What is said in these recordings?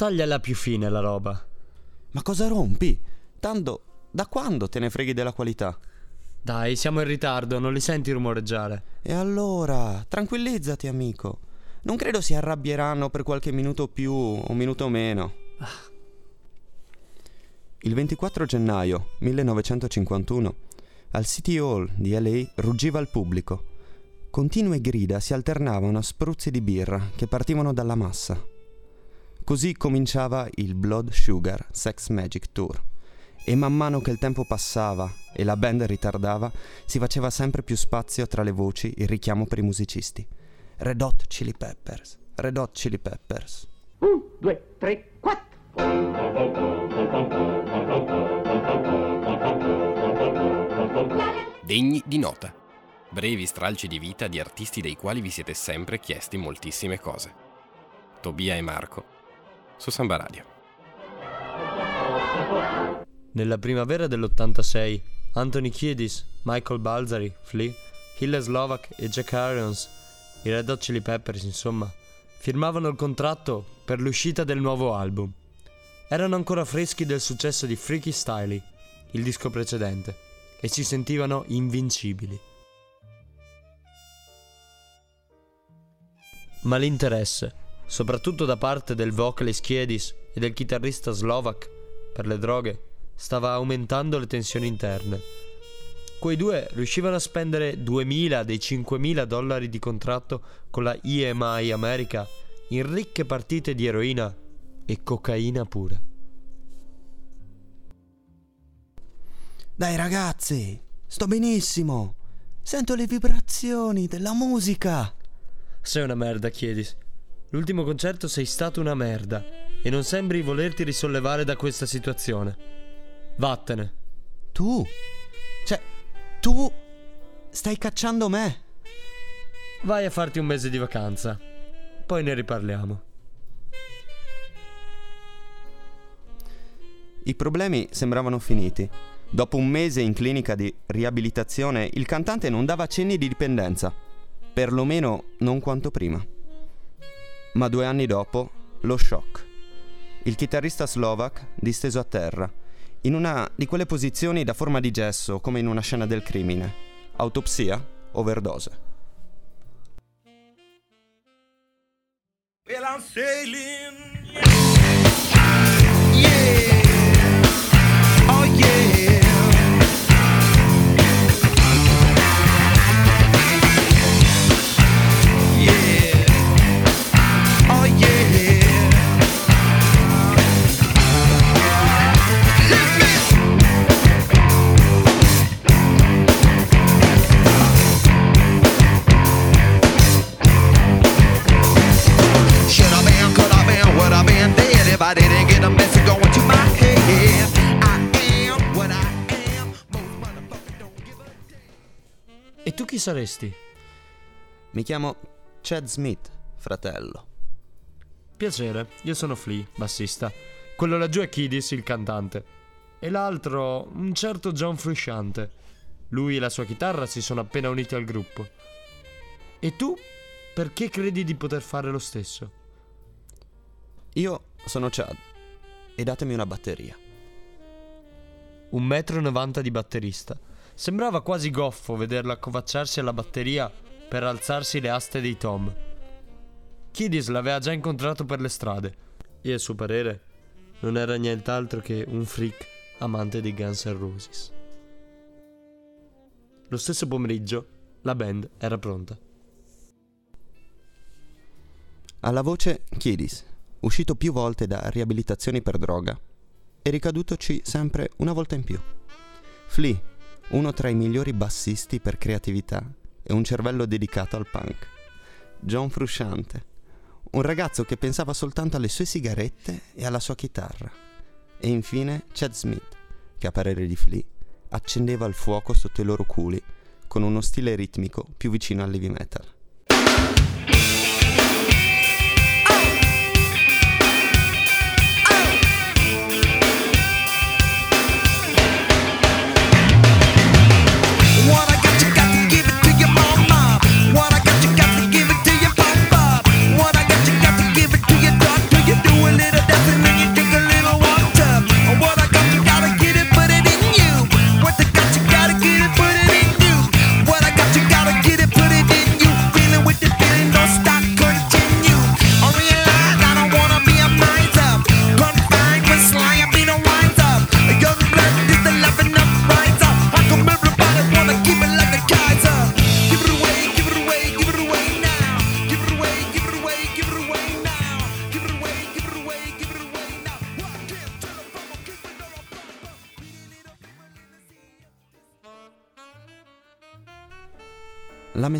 tagliala più fine la roba. Ma cosa rompi? Tanto, da quando te ne freghi della qualità? Dai, siamo in ritardo, non li senti rumoreggiare. E allora, tranquillizzati, amico. Non credo si arrabbieranno per qualche minuto più o minuto meno. Il 24 gennaio 1951, al City Hall di LA ruggiva il pubblico. Continue grida si alternavano a spruzzi di birra che partivano dalla massa. Così cominciava il Blood Sugar Sex Magic Tour. E man mano che il tempo passava e la band ritardava, si faceva sempre più spazio tra le voci il richiamo per i musicisti. Red Hot Chili Peppers, Red Hot Chili Peppers. Un, due, tre, quattro. Degni di nota. Brevi stralci di vita di artisti dei quali vi siete sempre chiesti moltissime cose. Tobia e Marco, su Samba Radio. Nella primavera dell'86, Anthony Kiedis, Michael Balzari, Flea, Hille Slovak e Jack Irons, i Red Hot Chili Peppers insomma, firmavano il contratto per l'uscita del nuovo album. Erano ancora freschi del successo di Freaky Styley, il disco precedente, e si sentivano invincibili. Ma l'interesse, soprattutto da parte del vocalist Kiedis e del chitarrista slovak per le droghe, stava aumentando le tensioni interne. Quei due riuscivano a spendere 2000 dei 5000 dollari di contratto con la EMI America in ricche partite di eroina e cocaina pura. Dai ragazzi, sto benissimo. Sento le vibrazioni della musica. Sei una merda, Chiedis. L'ultimo concerto sei stato una merda e non sembri volerti risollevare da questa situazione. Vattene. Tu? Cioè, tu stai cacciando me? Vai a farti un mese di vacanza. Poi ne riparliamo. I problemi sembravano finiti. Dopo un mese in clinica di riabilitazione, il cantante non dava cenni di dipendenza, perlomeno non quanto prima. Ma due anni dopo, lo shock. Il chitarrista slovak disteso a terra, in una di quelle posizioni da forma di gesso, come in una scena del crimine. Autopsia, overdose. Well, I'm sailing. Yeah. Saresti? Mi chiamo Chad Smith, fratello. Piacere, io sono Flea, bassista. Quello laggiù è Kidis, il cantante. E l'altro, un certo John Frusciante. Lui e la sua chitarra si sono appena uniti al gruppo. E tu? Perché credi di poter fare lo stesso? Io sono Chad e datemi una batteria. Un metro e novanta di batterista. Sembrava quasi goffo vederlo accovacciarsi alla batteria per alzarsi le aste dei tom. Kidis l'aveva già incontrato per le strade e a suo parere non era nient'altro che un freak amante dei Guns N' Roses. Lo stesso pomeriggio la band era pronta. Alla voce Kiedis, uscito più volte da riabilitazioni per droga e ricadutoci sempre una volta in più. Flea, uno tra i migliori bassisti per creatività e un cervello dedicato al punk. John Frusciante, un ragazzo che pensava soltanto alle sue sigarette e alla sua chitarra. E infine Chad Smith, che a parere di Flea accendeva il fuoco sotto i loro culi con uno stile ritmico più vicino all'heavy metal.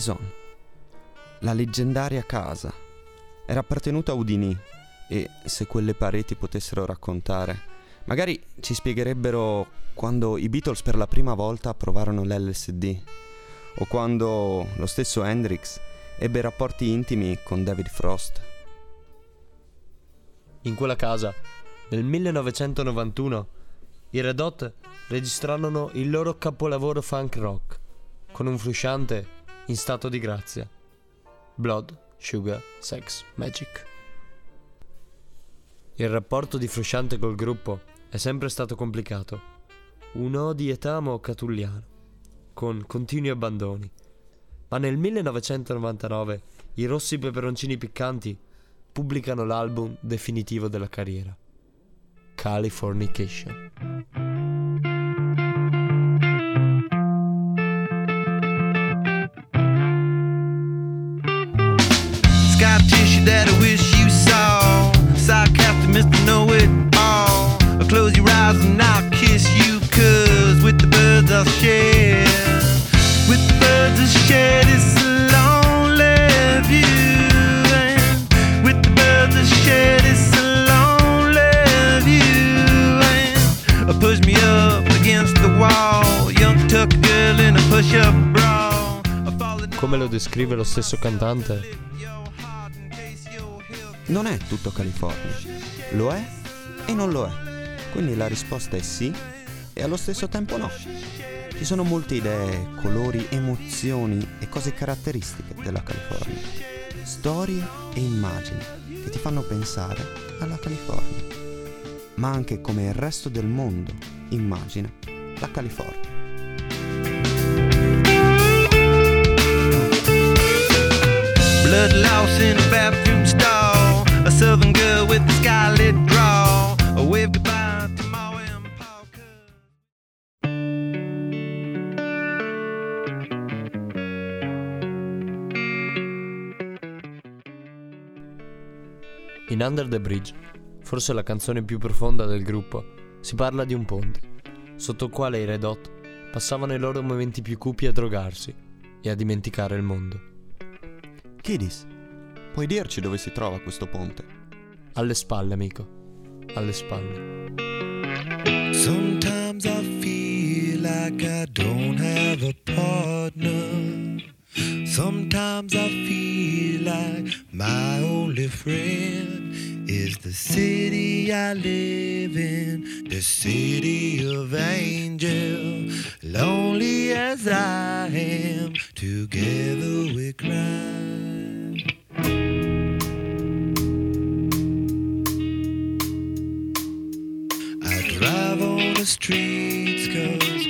Maison, la leggendaria casa, era appartenuta a Houdini e se quelle pareti potessero raccontare, magari ci spiegherebbero quando i Beatles per la prima volta provarono l'LSD o quando lo stesso Hendrix ebbe rapporti intimi con David Frost. In quella casa, nel 1991, i Red Hot registrarono il loro capolavoro funk rock con un frusciante in stato di grazia. Blood, Sugar, Sex, Magic. Il rapporto di Frusciante col gruppo è sempre stato complicato. Un odietamo catulliano, con continui abbandoni. Ma nel 1999 i Rossi Peperoncini Piccanti pubblicano l'album definitivo della carriera, Californication. Come lo descrive lo stesso cantante, Non è tutto California, lo è e non lo è. Quindi la risposta è sì e allo stesso tempo no. Ci sono molte idee, colori, emozioni e cose caratteristiche della California. Storie e immagini che ti fanno pensare alla California. Ma anche come il resto del mondo immagina la California. Blood loss in a Under the Bridge, forse la canzone più profonda del gruppo, si parla di un ponte, sotto il quale i Red Hot passavano i loro momenti più cupi a drogarsi e a dimenticare il mondo. Kidis, puoi dirci dove si trova questo ponte? Alle spalle, amico. Alle spalle. Sometimes I feel like I don't have a partner. Sometimes I feel like my only friend is the city I live in, the city of angels. Lonely as I am, together we cry. I drive on the streets cause